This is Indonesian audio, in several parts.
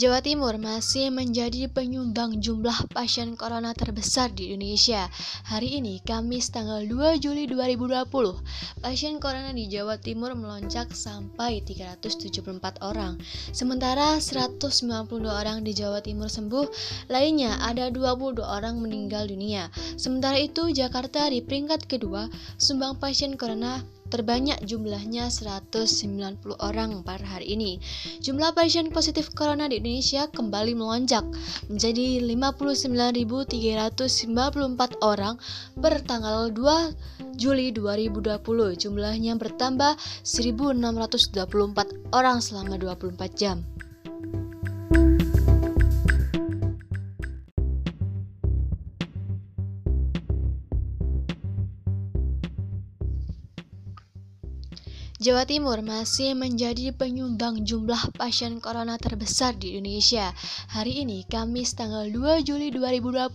Jawa Timur masih menjadi penyumbang jumlah pasien corona terbesar di Indonesia. Hari ini, Kamis tanggal 2 Juli 2020, pasien corona di Jawa Timur melonjak sampai 374 orang. Sementara 192 orang di Jawa Timur sembuh, lainnya ada 22 orang meninggal dunia. Sementara itu, Jakarta di peringkat kedua, sumbang pasien corona terbanyak jumlahnya 190 orang per hari ini. Jumlah pasien positif corona di Indonesia kembali melonjak menjadi 59.394 orang per tanggal 2 Juli 2020. Jumlahnya bertambah 1.624 orang selama 24 jam. Jawa Timur masih menjadi penyumbang jumlah pasien corona terbesar di Indonesia. Hari ini, Kamis tanggal 2 Juli 2020,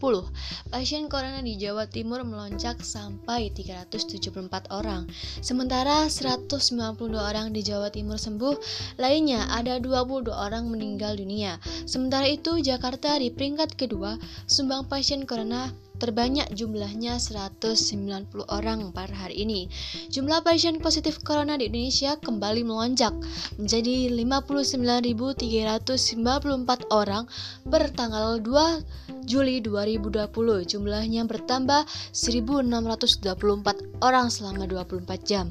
pasien corona di Jawa Timur melonjak sampai 374 orang. Sementara 192 orang di Jawa Timur sembuh, lainnya ada 22 orang meninggal dunia. Sementara itu, Jakarta di peringkat kedua, sumbang pasien corona terbanyak jumlahnya 190 orang per hari ini. Jumlah pasien positif corona di Indonesia kembali melonjak menjadi 59.394 orang per tanggal 2 Juli 2020. Jumlahnya bertambah 1.624 orang selama 24 jam.